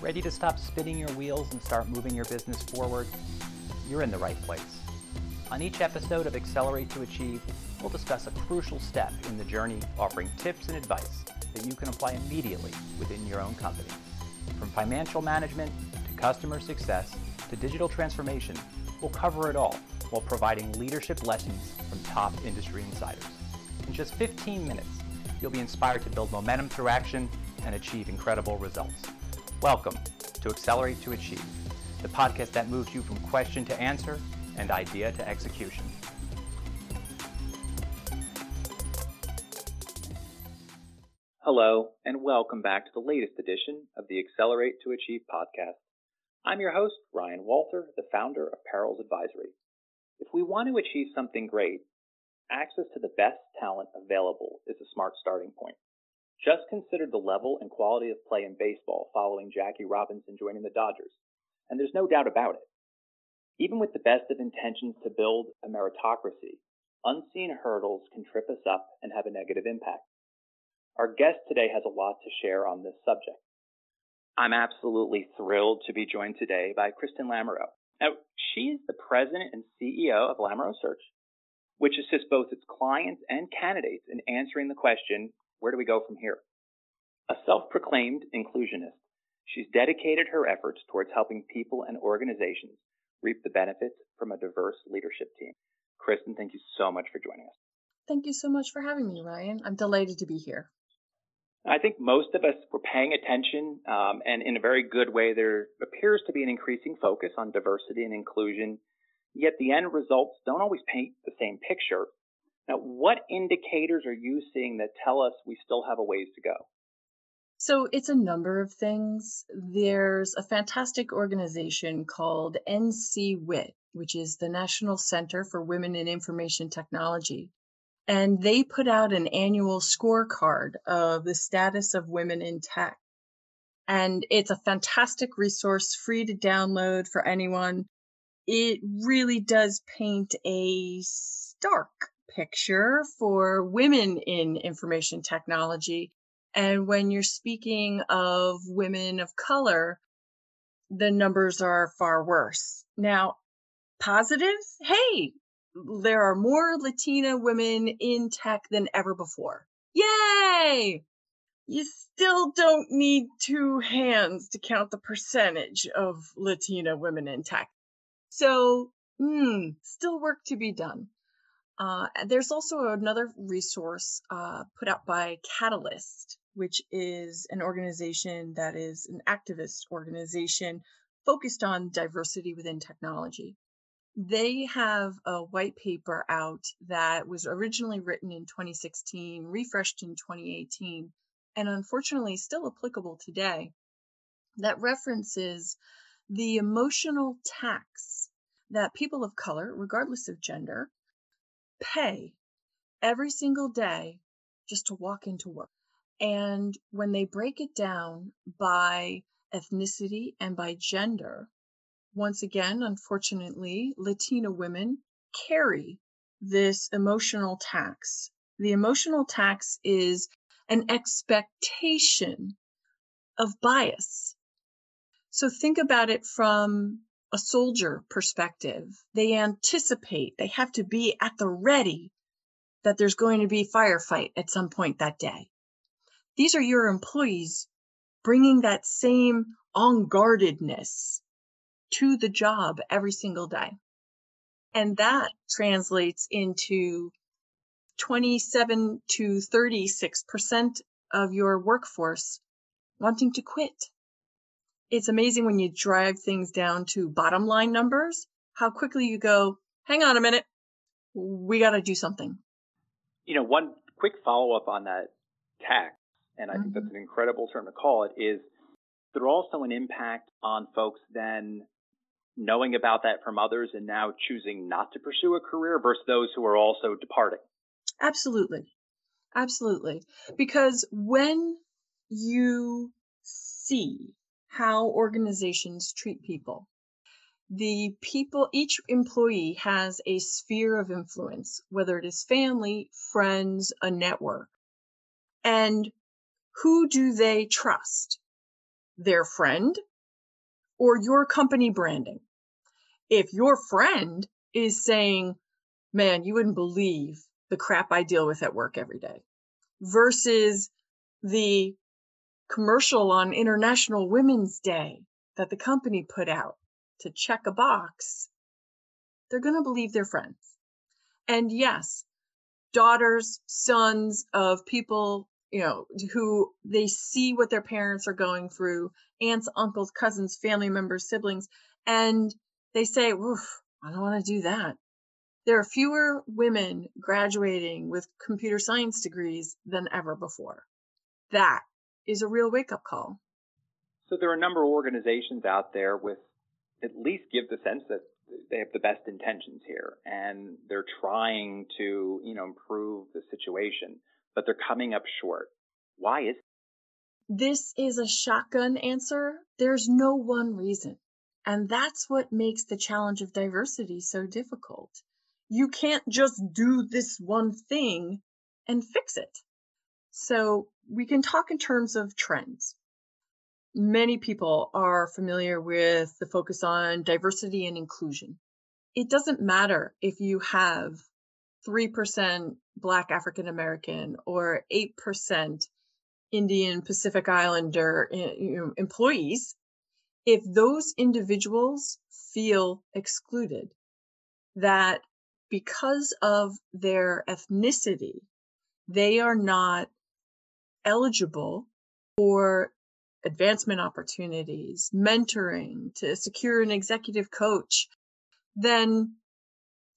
Ready to stop spinning your wheels and start moving your business forward? You're in the right place. On each episode of Accelerate to Achieve, we'll discuss a crucial step in the journey, offering tips and advice that you can apply immediately within your own company. From financial management to customer success to digital transformation, we'll cover it all while providing leadership lessons from top industry insiders. In just 15 minutes, you'll be inspired to build momentum through action and achieve incredible results. Welcome to Accelerate to Achieve, the podcast that moves you from question to answer and idea to execution. Hello, and welcome back to the latest edition of the Accelerate to Achieve podcast. I'm your host, Ryan Walter, the founder of Perils Advisory. If we want to achieve something great, access to the best talent available is a smart starting point. Just consider the level and quality of play in baseball following Jackie Robinson joining the Dodgers, and there's no doubt about it. Even with the best of intentions to build a meritocracy, unseen hurdles can trip us up and have a negative impact. Our guest today has a lot to share on this subject. I'm absolutely thrilled to be joined today by Kristen Lamoureux. Now, she is the president and CEO of Lamoureux Search, which assists both its clients and candidates in answering the question, where do we go from here? A self-proclaimed inclusionist, she's dedicated her efforts towards helping people and organizations reap the benefits from a diverse leadership team. Kristen, thank you so much for joining us. Thank you so much for having me, Ryan. I'm delighted to be here. I think most of us were paying attention, um, and in a very good way, there appears to be an increasing focus on diversity and inclusion. Yet the end results don't always paint the same picture. Now, what indicators are you seeing that tell us we still have a ways to go? So it's a number of things. There's a fantastic organization called NCWIT, which is the National Center for Women in Information Technology. And they put out an annual scorecard of the status of women in tech. And it's a fantastic resource, free to download for anyone. It really does paint a stark picture for women in information technology. And when you're speaking of women of color, the numbers are far worse. Now, positives, hey, there are more Latina women in tech than ever before. Yay! You still don't need two hands to count the percentage of Latina women in tech. So, hmm, still work to be done. Uh, there's also another resource uh, put out by Catalyst, which is an organization that is an activist organization focused on diversity within technology. They have a white paper out that was originally written in 2016, refreshed in 2018, and unfortunately still applicable today, that references the emotional tax that people of color, regardless of gender, pay every single day just to walk into work. And when they break it down by ethnicity and by gender, once again, unfortunately, Latina women carry this emotional tax. The emotional tax is an expectation of bias. So think about it from a soldier perspective. They anticipate, they have to be at the ready that there's going to be firefight at some point that day. These are your employees bringing that same on guardedness to the job every single day. And that translates into 27 to 36% of your workforce wanting to quit it's amazing when you drive things down to bottom line numbers, how quickly you go, hang on a minute, we got to do something. You know, one quick follow up on that tax, and I mm-hmm. think that's mm-hmm. an incredible term to call it, is there also an impact on folks then knowing about that from others and now choosing not to pursue a career versus those who are also departing? Absolutely. Absolutely. Because when you see how organizations treat people. The people, each employee has a sphere of influence, whether it is family, friends, a network. And who do they trust? Their friend or your company branding. If your friend is saying, man, you wouldn't believe the crap I deal with at work every day versus the commercial on International Women's Day that the company put out to check a box, they're going to believe their friends. And yes, daughters, sons of people, you know, who they see what their parents are going through, aunts, uncles, cousins, family members, siblings, and they say, Oof, I don't want to do that. There are fewer women graduating with computer science degrees than ever before. That is a real wake up call. So there are a number of organizations out there with at least give the sense that they have the best intentions here and they're trying to, you know, improve the situation, but they're coming up short. Why is this is a shotgun answer. There's no one reason. And that's what makes the challenge of diversity so difficult. You can't just do this one thing and fix it. So we can talk in terms of trends. Many people are familiar with the focus on diversity and inclusion. It doesn't matter if you have 3% Black African American or 8% Indian Pacific Islander eh, employees, if those individuals feel excluded, that because of their ethnicity, they are not eligible for advancement opportunities, mentoring, to secure an executive coach, then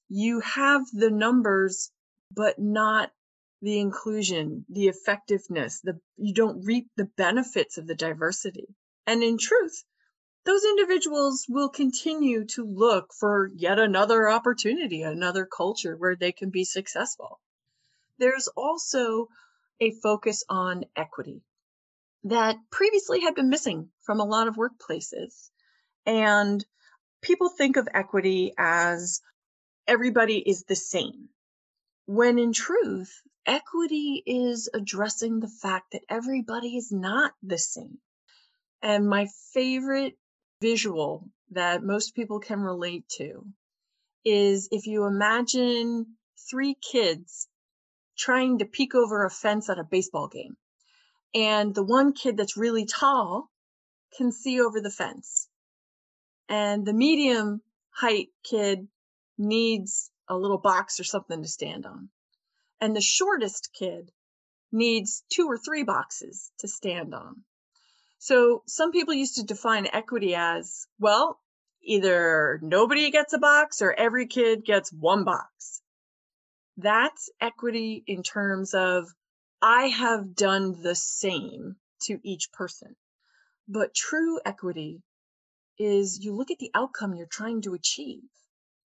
you have the numbers, but not the inclusion, the effectiveness, the you don't reap the benefits of the diversity. And in truth, those individuals will continue to look for yet another opportunity, another culture where they can be successful. There's also a focus on equity that previously had been missing from a lot of workplaces. And people think of equity as everybody is the same. When in truth, equity is addressing the fact that everybody is not the same. And my favorite visual that most people can relate to is if you imagine three kids trying to peek over a fence at a baseball game. And the one kid that's really tall can see over the fence. And the medium height kid needs a little box or something to stand on. And the shortest kid needs two or three boxes to stand on. So some people used to define equity as, well, either nobody gets a box or every kid gets one box. That's equity in terms of I have done the same to each person. But true equity is you look at the outcome you're trying to achieve.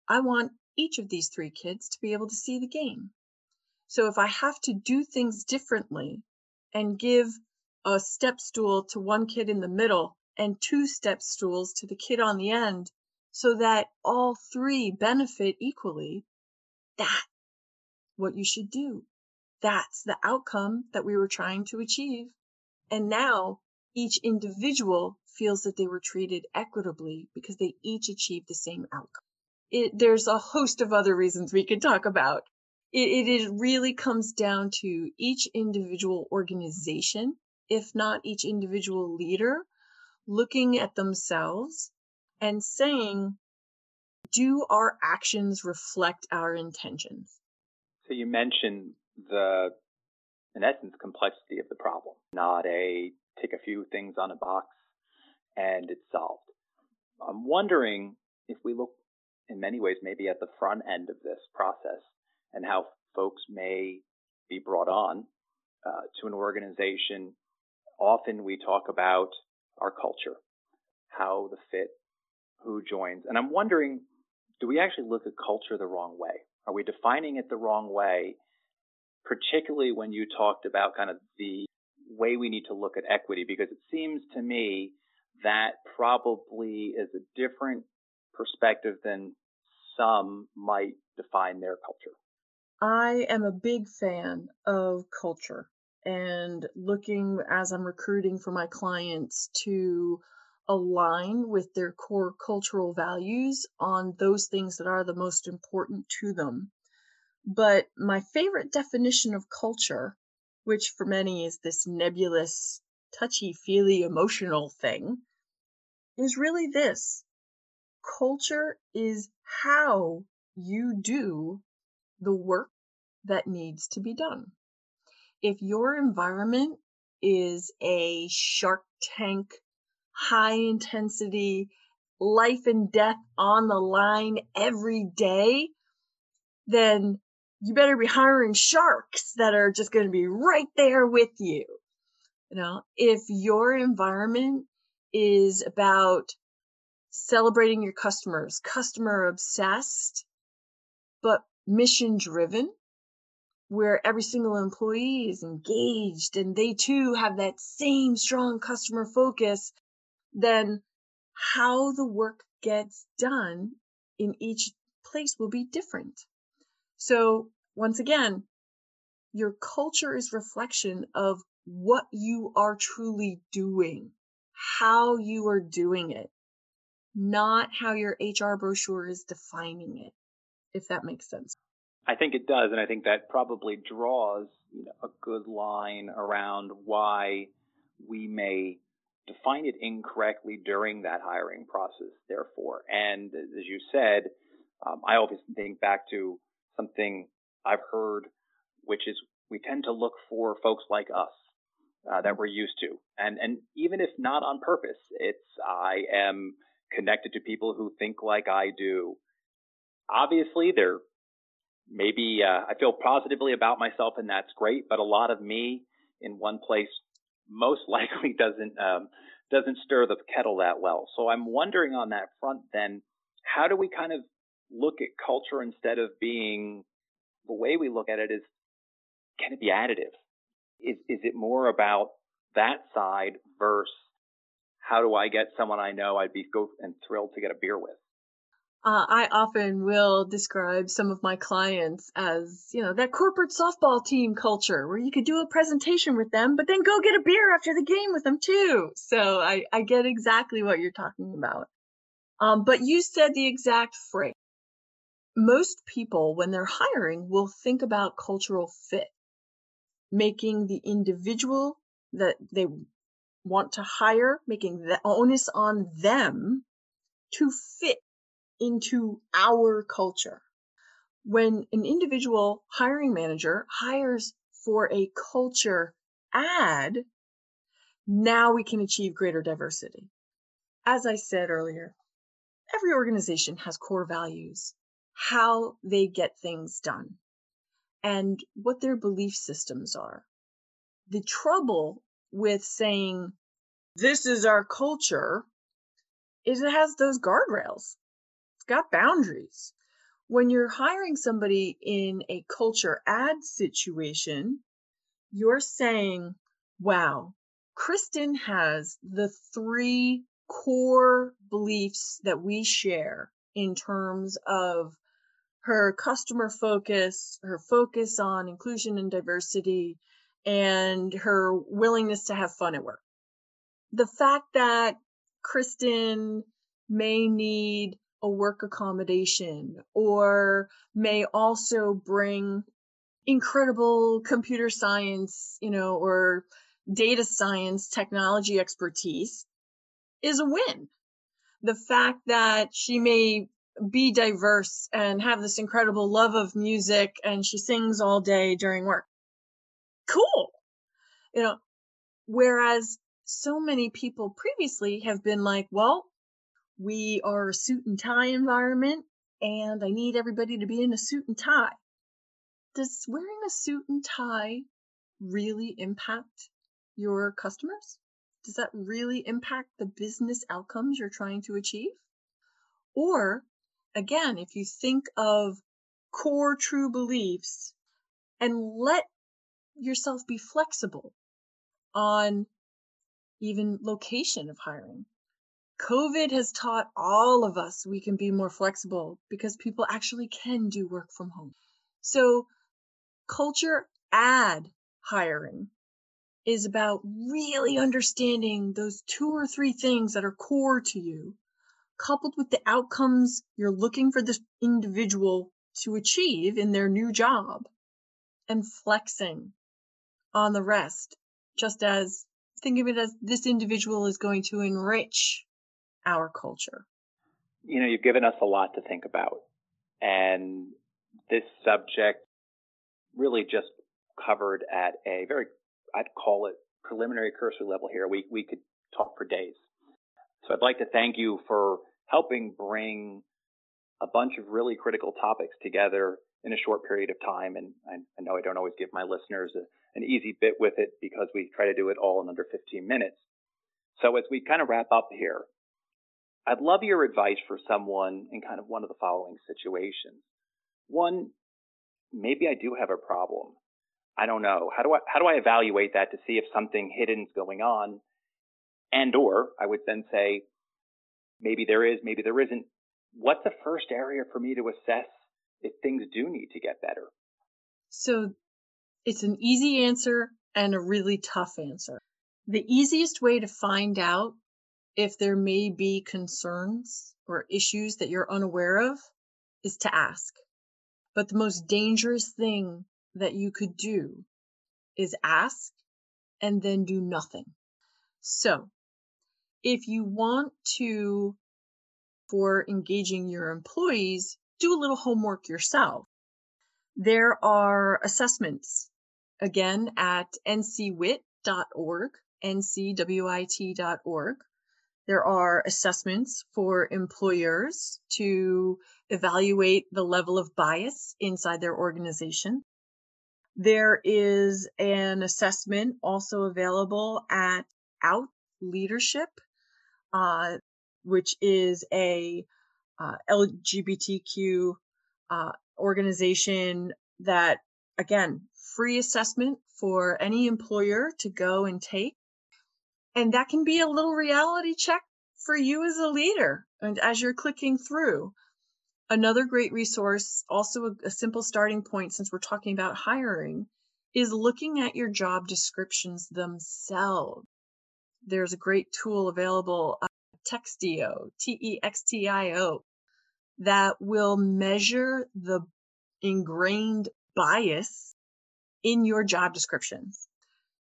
I want each of these three kids to be able to see the game. So if I have to do things differently and give a step stool to one kid in the middle and two step stools to the kid on the end so that all three benefit equally, that what you should do. That's the outcome that we were trying to achieve. And now each individual feels that they were treated equitably because they each achieved the same outcome. It, there's a host of other reasons we could talk about. It, it really comes down to each individual organization, if not each individual leader, looking at themselves and saying, do our actions reflect our intentions? So you mentioned the, in essence, complexity of the problem, not a take a few things on a box and it's solved. I'm wondering if we look in many ways maybe at the front end of this process and how folks may be brought on uh, to an organization. Often we talk about our culture, how the fit, who joins. And I'm wondering, do we actually look at culture the wrong way? Are we defining it the wrong way particularly when you talked about kind of the way we need to look at equity, because it seems to me that probably is a different perspective than some might define their culture. I am a big fan of culture and looking as I'm recruiting for my clients to align with their core cultural values on those things that are the most important to them. But my favorite definition of culture, which for many is this nebulous, touchy feely emotional thing, is really this culture is how you do the work that needs to be done. If your environment is a shark tank high intensity, life and death on the line every day, then you better be hiring sharks that are just going to be right there with you. You know, if your environment is about celebrating your customers, customer obsessed, but mission driven, where every single employee is engaged and they too have that same strong customer focus then how the work gets done in each place will be different. So once again, your culture is reflection of what you are truly doing, how you are doing it, not how your HR brochure is defining it, if that makes sense. I think it does, and I think that probably draws you know, a good line around why we may define it incorrectly during that hiring process, therefore. And as you said, um, I always think back to something I've heard, which is we tend to look for folks like us uh, that we're used to, and and even if not on purpose, it's I am connected to people who think like I do. Obviously, there maybe uh, I feel positively about myself, and that's great. But a lot of me in one place most likely doesn't um, doesn't stir the kettle that well. So I'm wondering on that front then, how do we kind of look at culture instead of being the way we look at it is can it be additive? Is is it more about that side versus how do I get someone I know I'd be go and thrilled to get a beer with? Uh, I often will describe some of my clients as, you know, that corporate softball team culture where you could do a presentation with them, but then go get a beer after the game with them too. So I, I get exactly what you're talking about. Um, but you said the exact phrase. Most people, when they're hiring, will think about cultural fit, making the individual that they want to hire, making the onus on them to fit into our culture. When an individual hiring manager hires for a culture add, now we can achieve greater diversity. As I said earlier, every organization has core values, how they get things done, and what their belief systems are. The trouble with saying, this is our culture, is it has those guardrails got boundaries. When you're hiring somebody in a culture add situation, you're saying, wow, Kristen has the three core beliefs that we share in terms of her customer focus, her focus on inclusion and diversity, and her willingness to have fun at work. The fact that Kristen may need a work accommodation or may also bring incredible computer science, you know, or data science technology expertise is a win. The fact that she may be diverse and have this incredible love of music and she sings all day during work. Cool. You know, whereas so many people previously have been like, well, we are a suit and tie environment and I need everybody to be in a suit and tie. Does wearing a suit and tie really impact your customers? Does that really impact the business outcomes you're trying to achieve? Or again, if you think of core true beliefs and let yourself be flexible on even location of hiring. COVID has taught all of us we can be more flexible because people actually can do work from home. So culture add hiring is about really understanding those two or three things that are core to you, coupled with the outcomes you're looking for this individual to achieve in their new job, and flexing on the rest, just as think of it as this individual is going to enrich our culture. You know, you've given us a lot to think about. And this subject really just covered at a very, I'd call it preliminary cursory level here. We, we could talk for days. So I'd like to thank you for helping bring a bunch of really critical topics together in a short period of time. And I, I know I don't always give my listeners a, an easy bit with it because we try to do it all in under 15 minutes. So as we kind of wrap up here, I'd love your advice for someone in kind of one of the following situations. One, maybe I do have a problem. I don't know. How do I how do I evaluate that to see if something hidden is going on? And or I would then say maybe there is, maybe there isn't. What's the first area for me to assess if things do need to get better? So it's an easy answer and a really tough answer. The easiest way to find out if there may be concerns or issues that you're unaware of is to ask. But the most dangerous thing that you could do is ask and then do nothing. So if you want to, for engaging your employees, do a little homework yourself. There are assessments again at ncwit.org, ncwit.org, there are assessments for employers to evaluate the level of bias inside their organization. There is an assessment also available at Out Leadership, uh, which is a uh, LGBTQ uh, organization that, again, free assessment for any employer to go and take. And that can be a little reality check for you as a leader and as you're clicking through. Another great resource, also a, a simple starting point since we're talking about hiring, is looking at your job descriptions themselves. There's a great tool available, uh, Textio, T E X T I O, that will measure the ingrained bias in your job descriptions.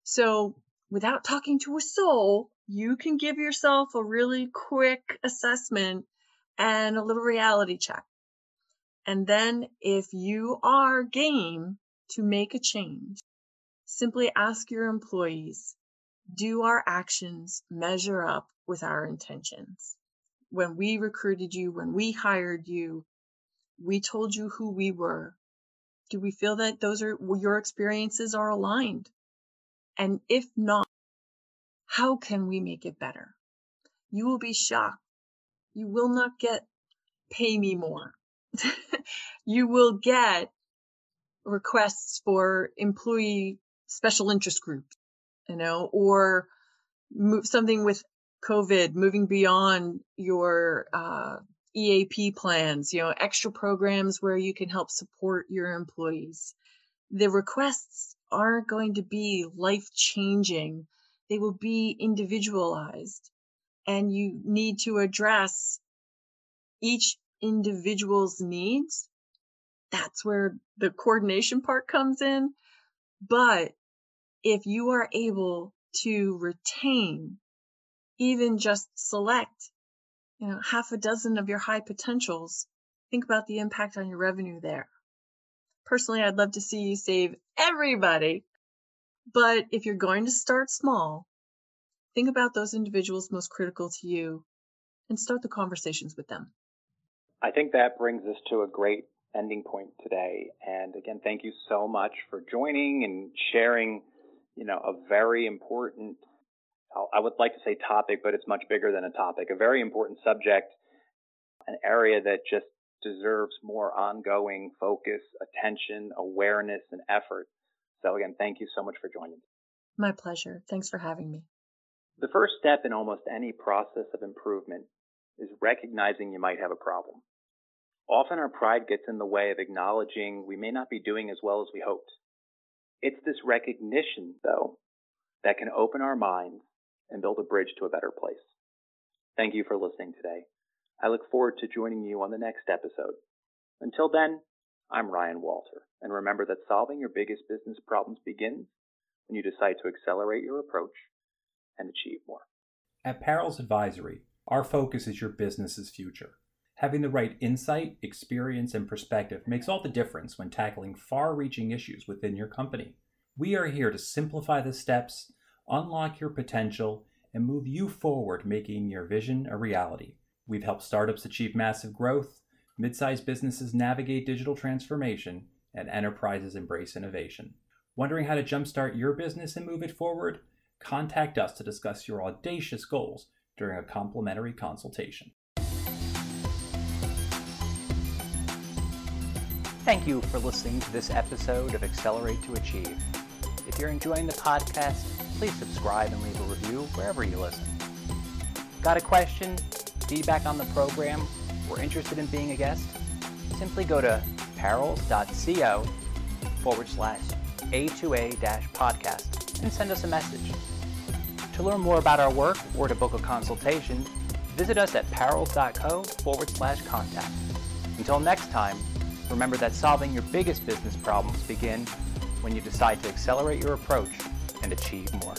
So without talking to a soul, you can give yourself a really quick assessment and a little reality check. And then if you are game to make a change, simply ask your employees, do our actions measure up with our intentions? When we recruited you, when we hired you, we told you who we were. Do we feel that those are your experiences are aligned? And if not, how can we make it better? You will be shocked. You will not get pay me more. you will get requests for employee special interest groups, you know, or move something with COVID, moving beyond your uh, EAP plans, you know, extra programs where you can help support your employees. The requests aren't going to be life changing. They will be individualized and you need to address each individual's needs. That's where the coordination part comes in. But if you are able to retain, even just select, you know, half a dozen of your high potentials, think about the impact on your revenue there. Personally, I'd love to see you save everybody. But if you're going to start small, think about those individuals most critical to you and start the conversations with them. I think that brings us to a great ending point today. And again, thank you so much for joining and sharing, you know, a very important, I would like to say topic, but it's much bigger than a topic, a very important subject, an area that just deserves more ongoing focus, attention, awareness, and effort. So again, thank you so much for joining. My pleasure. Thanks for having me. The first step in almost any process of improvement is recognizing you might have a problem. Often our pride gets in the way of acknowledging we may not be doing as well as we hoped. It's this recognition, though, that can open our minds and build a bridge to a better place. Thank you for listening today. I look forward to joining you on the next episode. Until then, I'm Ryan Walter, and remember that solving your biggest business problems begins when you decide to accelerate your approach and achieve more. At Perils Advisory, our focus is your business's future. Having the right insight, experience, and perspective makes all the difference when tackling far reaching issues within your company. We are here to simplify the steps, unlock your potential, and move you forward, making your vision a reality. We've helped startups achieve massive growth, mid sized businesses navigate digital transformation, and enterprises embrace innovation. Wondering how to jumpstart your business and move it forward? Contact us to discuss your audacious goals during a complimentary consultation. Thank you for listening to this episode of Accelerate to Achieve. If you're enjoying the podcast, please subscribe and leave a review wherever you listen. Got a question, feedback on the program, or interested in being a guest? Simply go to perils.co forward slash A2A podcast and send us a message. To learn more about our work or to book a consultation, visit us at perils.co forward slash contact. Until next time, remember that solving your biggest business problems begin when you decide to accelerate your approach and achieve more.